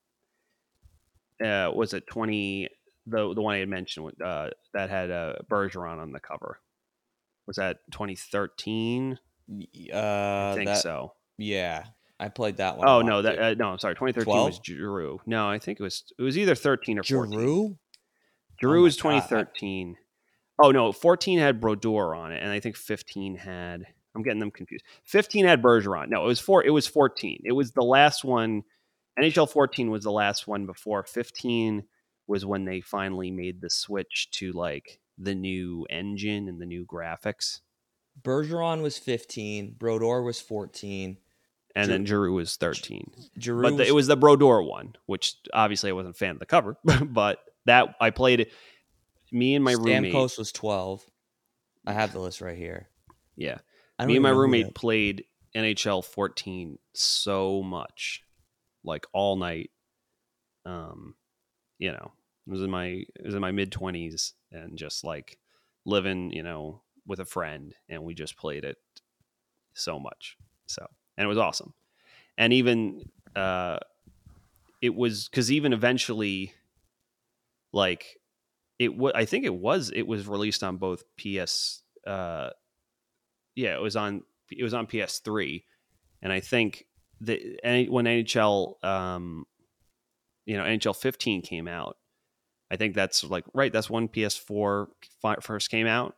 uh was it 20 the the one I had mentioned uh that had uh Bergeron on the cover. Was that 2013? Y- I Uh, think that- so. Yeah, I played that one. Oh no, that uh, no, I'm sorry. 2013 was 12? Giroux. No, I think it was it was either 13 or 14. Giroux. Giroux my was God, 2013. Oh no, 14 had Brodeur on it, and I think 15 had. I'm getting them confused. 15 had Bergeron. No, it was four. It was 14. It was the last one. NHL 14 was the last one before 15 was when they finally made the switch to like the new engine and the new graphics, Bergeron was 15. Brodeur was 14. and Gi- then Giroux was 13. Giroux. but the, it was the Brodeur one, which obviously I wasn't a fan of the cover, but that I played it. Me and my roommate, Stamkos was 12. I have the list right here. yeah, me and my roommate played NHL 14 so much, like all night. Um, you know, it was in my it was in my mid 20s and just like living, you know, with a friend, and we just played it so much. So, and it was awesome. And even uh, it was because even eventually, like it was, I think it was it was released on both PS. Uh, yeah, it was on it was on PS3, and I think any, when NHL, um, you know, NHL 15 came out, I think that's like right. That's when PS4 first came out,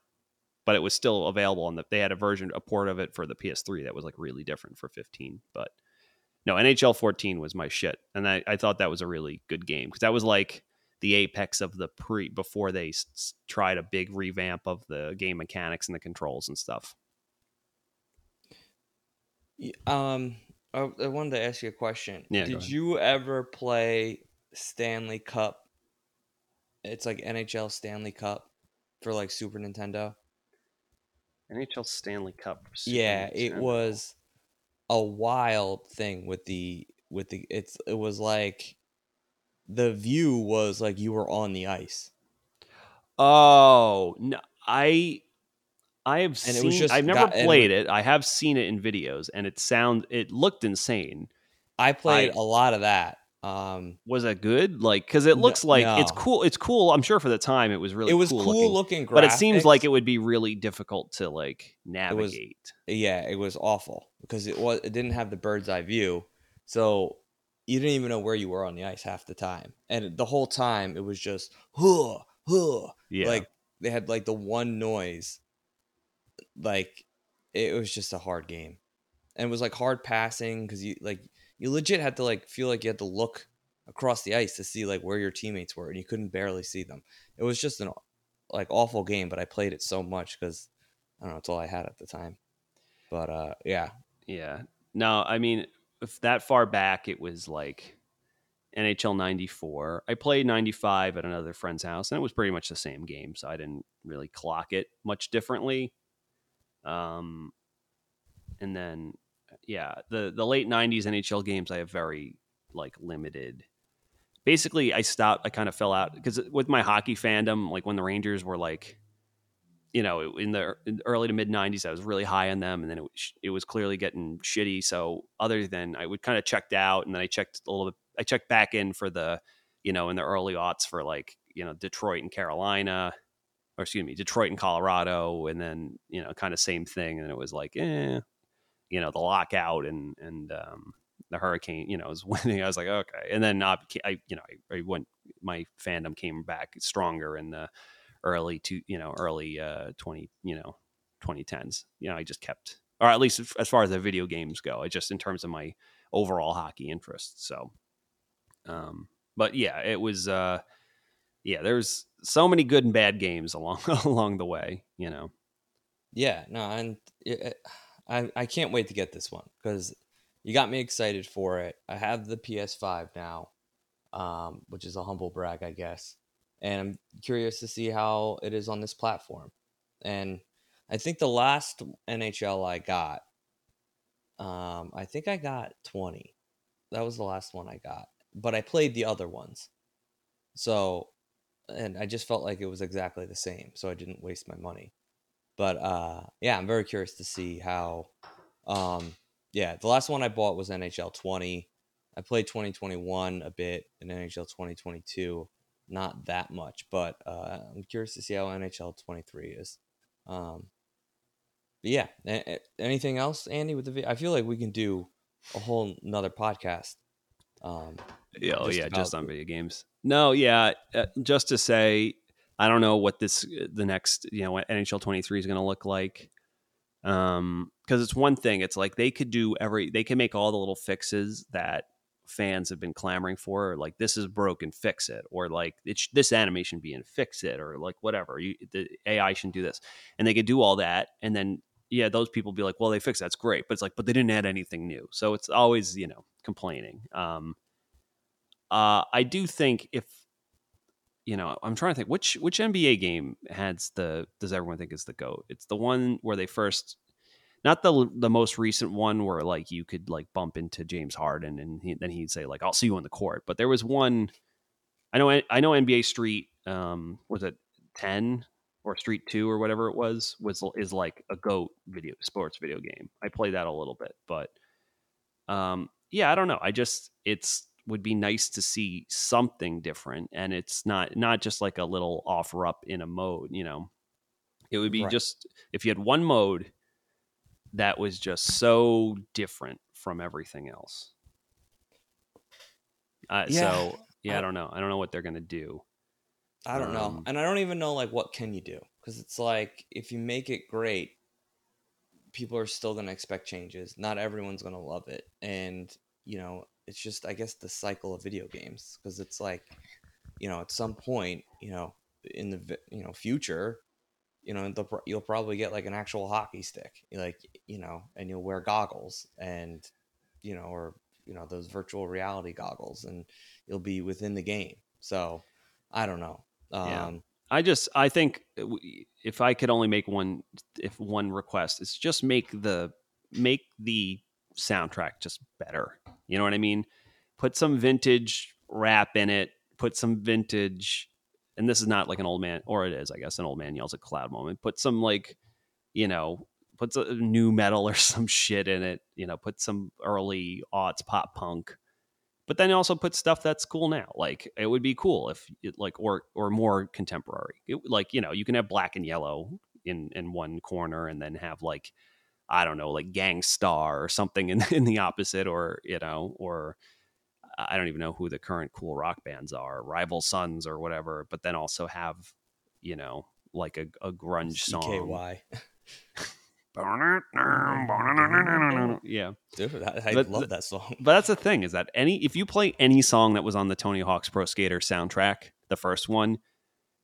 but it was still available on the. They had a version, a port of it for the PS3 that was like really different for 15. But no, NHL 14 was my shit, and I, I thought that was a really good game because that was like the apex of the pre before they s- tried a big revamp of the game mechanics and the controls and stuff. Um, I, I wanted to ask you a question. Yeah, Did you ever play Stanley Cup? It's like NHL Stanley Cup for like Super Nintendo. NHL Stanley Cup. yeah, it was a wild thing with the with the it's it was like the view was like you were on the ice. Oh no, I I have And it seen. was just I've never got- played it. I have seen it in videos, and it sound it looked insane. I played I- a lot of that. Um Was it good? Like, because it No- looks like it's cool. It's cool. I'm sure for the time it was really. it was cool, cool, looking, looking, but it seems like it would be really difficult to like was- navigate. yeah, it was awful because it was it didn't have the bird's eye view, so you didn't even know where you were on the ice half the time, and the whole time it was just huh huh. yeah, Like they had like the one noise, like it was just a hard game, and it was like hard passing because you like you legit had to like feel like you had to look across the ice to see like where your teammates were, and you couldn't barely see them. It was just an like awful game, but I played it so much because I don't know, it's all I had at the time. But uh, yeah, yeah. No, I mean, if that far back, it was like NHL 94. I played 95 at another friend's house, and it was pretty much the same game, so I didn't really clock it much differently. Um, and then, yeah, the the late 90s NHL games I have very like limited. Basically, I stopped. I kind of fell out because with my hockey fandom, like when the Rangers were like, you know, in the early to mid 90s, I was really high on them, and then it it was clearly getting shitty. So, other than I would kind of checked out, and then I checked a little bit I checked back in for the, you know, in the early aughts for like, you know, Detroit and Carolina, or excuse me, Detroit and Colorado, and then, you know, kind of same thing. And it was like, eh, you know, the lockout and, and, um, the hurricane, you know, was winning. I was like, okay. And then, uh, I, you know, I, I went, my fandom came back stronger in the early to, you know, early, uh, 20, you know, 2010s. You know, I just kept, or at least as far as the video games go, I just in terms of my overall hockey interest. So, um, but yeah, it was uh, yeah, there's so many good and bad games along along the way, you know. Yeah, no, and it, I I can't wait to get this one because you got me excited for it. I have the PS5 now, um, which is a humble brag, I guess, and I'm curious to see how it is on this platform. And I think the last NHL I got, um, I think I got 20. That was the last one I got but I played the other ones. So, and I just felt like it was exactly the same, so I didn't waste my money. But uh, yeah, I'm very curious to see how. Um, yeah, the last one I bought was NHL 20. I played 2021 a bit in NHL 2022, not that much, but uh, I'm curious to see how NHL 23 is. Um, but yeah, anything else, Andy? With the, I feel like we can do a whole another podcast um, yeah, oh yeah, just on video games. No, yeah, uh, just to say, I don't know what this uh, the next you know NHL 23 is going to look like. Um, because it's one thing. It's like they could do every they can make all the little fixes that fans have been clamoring for. like this is broken, fix it, or like it's this animation being fix it, or like whatever. You the AI shouldn't do this, and they could do all that, and then yeah, those people be like, well, they fixed that's great, but it's like, but they didn't add anything new. So it's always you know complaining. Um, uh, I do think if you know, I'm trying to think which which NBA game has the does everyone think is the goat? It's the one where they first, not the the most recent one where like you could like bump into James Harden and he, then he'd say like I'll see you on the court. But there was one, I know I know NBA Street um was it ten or Street Two or whatever it was was is like a goat video sports video game. I played that a little bit, but um yeah, I don't know. I just it's would be nice to see something different and it's not not just like a little offer up in a mode you know? It would be right. just if you had one mode that was just so different from everything else. Uh, yeah. so yeah I, I, don't know. I don't know what they're gonna do. I don't um, know and i don't even know like what can you do? Because it's like if you make it great people are still gonna expect changes. Not everyone's gonna love it and you know it's just I guess the cycle of video games because it's like you know at some point you know in the you know future you know you'll probably get like an actual hockey stick like you know and you'll wear goggles and you know or you know those virtual reality goggles and you'll be within the game so i don't know um, yeah. i just i think uh, if i could only make one if one request it's just make the make the soundtrack just better you know what I mean? Put some vintage rap in it. Put some vintage, and this is not like an old man, or it is, I guess, an old man yells at cloud moment. Put some like, you know, put some nu metal or some shit in it. You know, put some early aughts pop punk. But then also put stuff that's cool now. Like it would be cool if it, like or or more contemporary. It, like you know, you can have black and yellow in in one corner, and then have like I don't know, like Gang Starr or something in, in the opposite, or, you know, or I don't even know who the current cool rock bands are, Rival Sons or whatever, but then also have, you know, like a, a grunge song. yeah, dude, I, I but, love that song. But that's the thing is that any if you play any song that was on the Tony Hawk's Pro Skater soundtrack, the first one,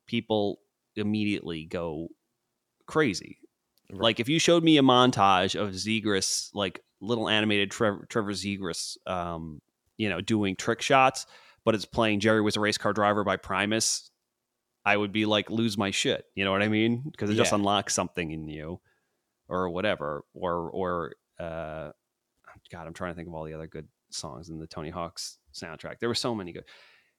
people immediately go crazy. Right. Like if you showed me a montage of Zegras, like little animated Trevor, Trevor Zegras, um, you know, doing trick shots, but it's playing Jerry was a race car driver by Primus, I would be like lose my shit. You know what I mean? Because it just unlocks something in you, or whatever, or or uh, God, I'm trying to think of all the other good songs in the Tony Hawk's soundtrack. There were so many good.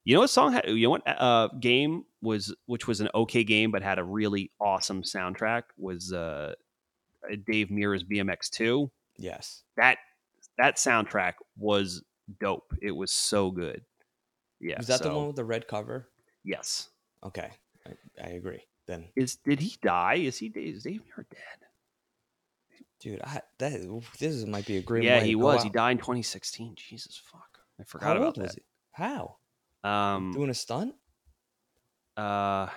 You know what song? Had, you know what uh, game was, which was an okay game, but had a really awesome soundtrack. Was uh, Dave Mirra's BMX Two. Yes. That that soundtrack was dope. It was so good. Yeah. Was that the one with the red cover? Yes. Okay. I, I agree. Then, Is did he die? Is he is Dave Mirra dead? dude, I, that this is, might be a great. yeah, he was. He died in 2016. Jesus fuck. I forgot How about that. How? Um. Doing a stunt? Uh.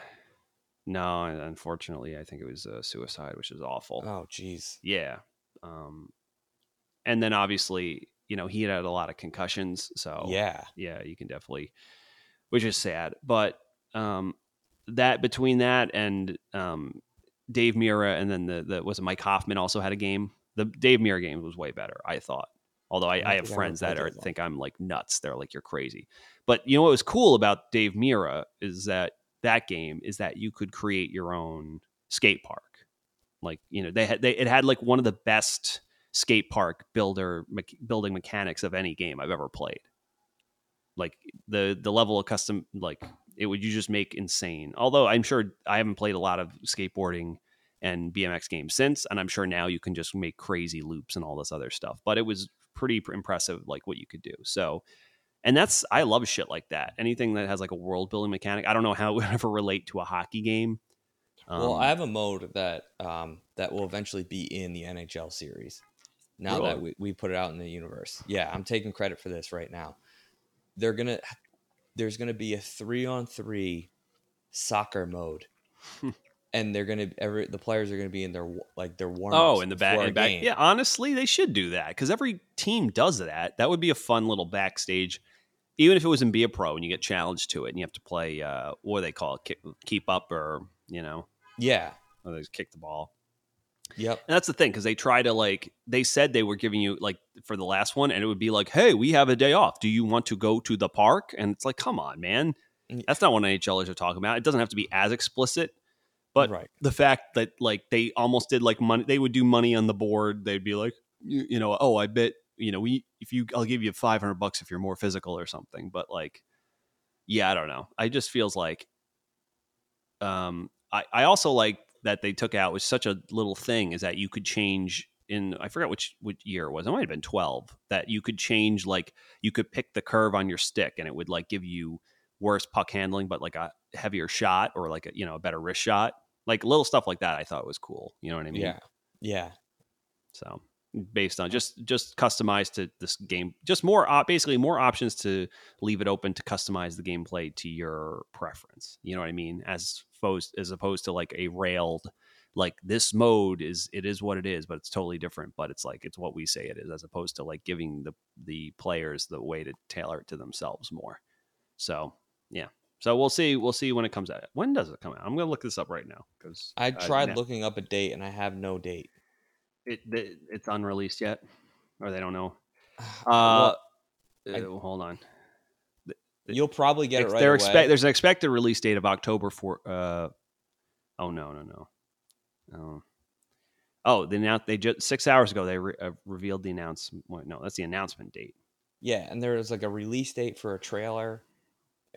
No, unfortunately, I think it was a suicide, which is awful. Oh, jeez. Yeah. Um. And then obviously, you know, he had had a lot of concussions, so Yeah. yeah, you can definitely, which is sad. But um, that between that and um, Dave Mirra, and then the the was it Mike Hoffman also had a game. The Dave Mirra game was way better, I thought. Although I, I I have think I ever friends that are think I'm like nuts. They're like you're crazy. But you know what was cool about Dave Mirra is that that game is that you could create your own skate park. Like you know they had they it had like one of the best skate park builder mech- building mechanics of any game I've ever played. Like the the level of custom like it would you just make insane. Although I'm sure I haven't played a lot of skateboarding and BMX games since, and I'm sure now you can just make crazy loops and all this other stuff. But it was pretty impressive, like what you could do. So, and that's I love shit like that. Anything that has like a world building mechanic. I don't know how it would ever relate to a hockey game. well, Um, I have a mode that um that will eventually be in the NHL series. Now that we, we put it out in the universe. Yeah, I'm taking credit for this right now. They're gonna there's gonna be a three on three soccer mode. And they're gonna every the players are gonna be in their like their warm up Oh, in the back, in back. Yeah, honestly, they should do that because every team does that. That would be a fun little backstage, even if it was in Be a Pro and you get challenged to it and you have to play. Uh, what do they call it? Kick, keep up or you know, yeah. or they kick the ball. Yep. And that's the thing because they try to like they said they were giving you like for the last one, and it would be like, "Hey, we have a day off. Do you want to go to the park?" And it's like, come on, man, that's not what NHLers are talking about. It doesn't have to be as explicit, but right. the fact that like they almost did like money, they would do money on the board. They'd be like, you, you know, oh, I bet you know we if you I'll give you five hundred bucks if you're more physical or something. But like, yeah, I don't know. I just feels like, um, I I also like that they took out was such a little thing is that you could change in I forget which which year it was. It might have been twelve that you could change like you could pick the curve on your stick and it would like give you worse puck handling but like a heavier shot or like a you know a better wrist shot. Like little stuff like that I thought was cool. You know what I mean? Yeah. Yeah. So based on just just customized to this game, just more op- basically more options to leave it open to customize the gameplay to your preference. You know what I mean? As opposed as opposed to like a railed like this mode is it is what it is, but it's totally different. But it's like it's what we say it is, as opposed to like giving the the players the way to tailor it to themselves more. So yeah. So we'll see. We'll see when it comes out. When does it come out? I'm gonna look this up right now because I tried looking up a date and I have no date. it, it it's unreleased yet, or they don't know. Uh, Well, I- uh, hold on. you'll probably get it right away. expect there's an expected release date of October for. Uh, oh no no no. Oh, oh they announced they just six hours ago they re- uh, revealed the announcement. No, that's the announcement date. Yeah, and there's like a release date for a trailer.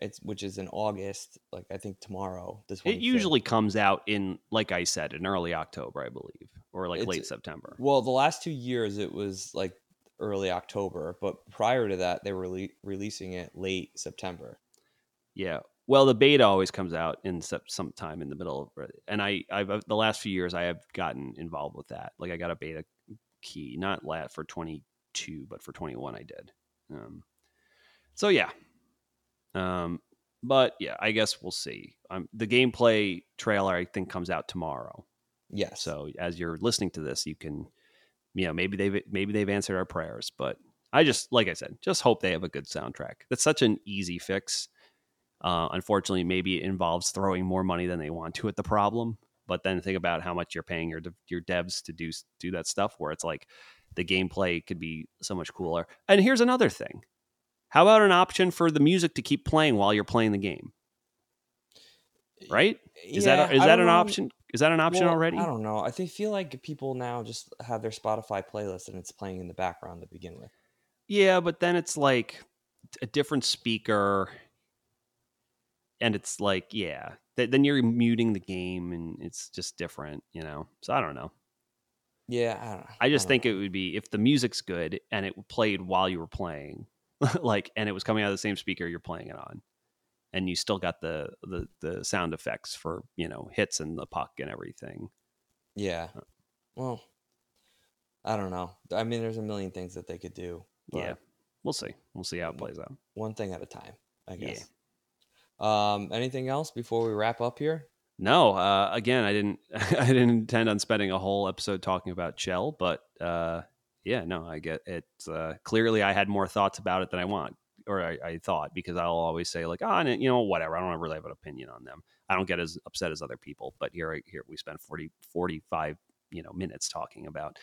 It's which is in August, like I think tomorrow. This It usually comes out in, like I said, in early October, I believe, or like It's- late September. Well, the last two years it was like early October, but prior to that they were rele- releasing it late September. Yeah. Well, the beta always comes out in sep- sometime in the middle, of, and I, I've uh, the last few years I have gotten involved with that. Like I got a beta key, not lat for twenty two, but for twenty one I did. Um, so yeah. Um, but yeah, I guess we'll see. Um, the gameplay trailer I think comes out tomorrow. Yes. So as you're listening to this, you can, you know, maybe they've maybe they've answered our prayers, but I just like I said, just hope they have a good soundtrack. That's such an easy fix. Uh, unfortunately, maybe it involves throwing more money than they want to at the problem. But then think about how much you're paying your your devs to do do that stuff. Where it's like the gameplay could be so much cooler. And here's another thing: How about an option for the music to keep playing while you're playing the game? Right? Is Yeah, that is that an know. option? Is that an option Well, already? I don't know. I think feel like people now just have their Spotify playlist and it's playing in the background to begin with. Yeah, but then it's like a different speaker, and it's like, yeah, th- then you're muting the game, and it's just different, you know. So I don't know. Yeah, I don't. I just don't think know. it would be if the music's good and it played while you were playing, like, and it was coming out of the same speaker you're playing it on, and you still got the the the sound effects for you know hits and the puck and everything. Yeah. Well, I don't know. I mean, there's a million things that they could do. Yeah, we'll see. We'll see how it plays out. One thing at a time, I Yeah. guess. Um, anything else before we wrap up here? No, uh, again, I didn't. I didn't intend on spending a whole episode talking about Chell, but uh, yeah, no, I get it. Uh, clearly, I had more thoughts about it than I want, or I, I thought, because I'll always say like, oh, you know, whatever. I don't really have an opinion on them. I don't get as upset as other people. But here, I- here we spend 40, 45, you know, minutes talking about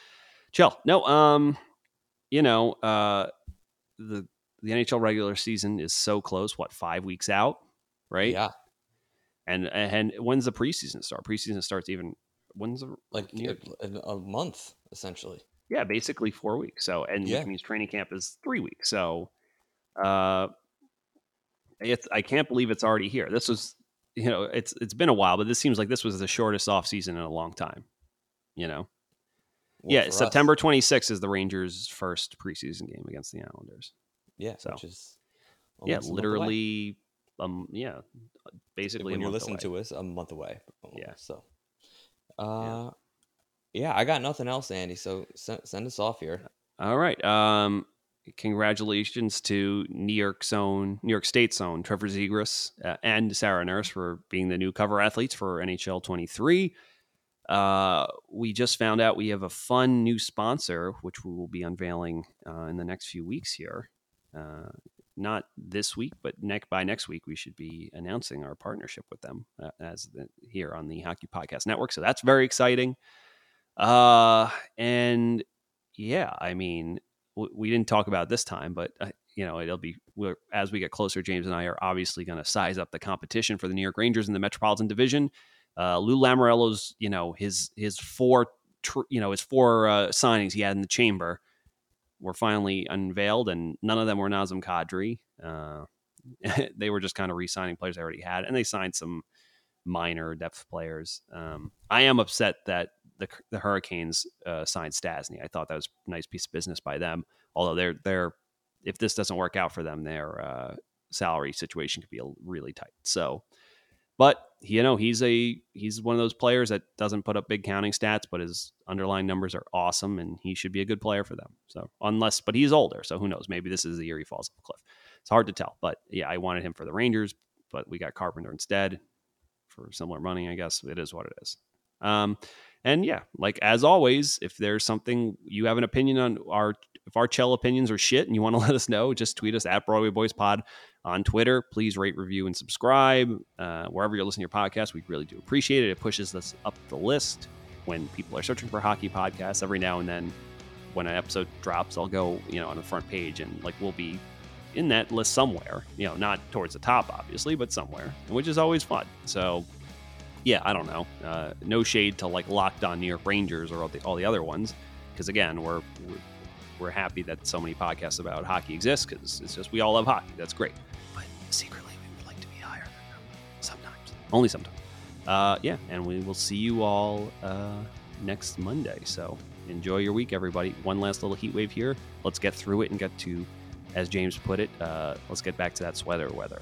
Chell. No, um, you know, uh, the the NHL regular season is so close. What five weeks out, right? Yeah, And and when's the preseason start? Preseason starts even when's the like Yeah. a, a month essentially. Yeah, basically four weeks. So and Yeah. which means training camp is three weeks. So uh it's I can't believe it's already here. This was you know, it's it's been a while, but this seems like this was the shortest off season in a long time. You know? Well, yeah, September twenty sixth is the Rangers' first preseason game against the Islanders. Yeah, so. which is yeah, almost a month away. literally um yeah, basically when you're listening away. to us a month away. Yeah. So, uh, yeah. I got nothing else, Andy. So send, send us off here. All right. Um, congratulations to New York's own, New York State's own Trevor Zegras uh, and Sarah Nurse for being the new cover athletes for NHL 23. Uh, we just found out we have a fun new sponsor, which we will be unveiling uh, in the next few weeks here. Uh, not this week, but next by next week, we should be announcing our partnership with them uh, as the, here on the Hockey Podcast Network. So that's very exciting. Uh, and yeah, I mean, we didn't talk about this time, but uh, you know, it'll be as we get closer. James and I are obviously going to size up the competition for the New York Rangers in the Metropolitan Division. Uh, Lou Lamoriello's, you know, his his four, tr- you know, his four uh, signings he had in the chamber were finally unveiled, and none of them were Nazem Kadri. Uh, they were just kind of re-signing players they already had, and they signed some minor depth players. Um, I am upset that the the Hurricanes uh, signed Stastny. I thought that was a nice piece of business by them. Although they're they're if this doesn't work out for them, their uh, salary situation could be really tight. So, but you know he's a he's one of those players that doesn't put up big counting stats, but his underlying numbers are awesome, and he should be a good player for them. So unless, but he's older, so who knows? Maybe this is the year he falls off a cliff. It's hard to tell. But yeah, I wanted him for the Rangers, but we got Carpenter instead for similar money. I guess it is what it is. Um, and yeah, like as always, if there's something you have an opinion on our if our Chell opinions are shit and you want to let us know, just tweet us at Broadway Boys Pod on Twitter. Please rate, review, and subscribe uh, wherever you're listening to your podcast. We really do appreciate it. It pushes us up the list when people are searching for hockey podcasts. Every now and then, when an episode drops, I'll go you know on the front page and like we'll be in that list somewhere. You know, not towards the top, obviously, but somewhere, which is always fun. So yeah, I don't know. Uh, no shade to like Locked On New York Rangers or all the, all the other ones, because again, we're, we're we're happy that so many podcasts about hockey exist because it's just we all love hockey. That's great. But secretly, we would like to be higher than them sometimes, only sometimes. Uh, yeah, and we will see you all uh, next Monday. So enjoy your week, everybody. One last little heat wave here. Let's get through it and get to, as James put it, uh, let's get back to that sweater weather.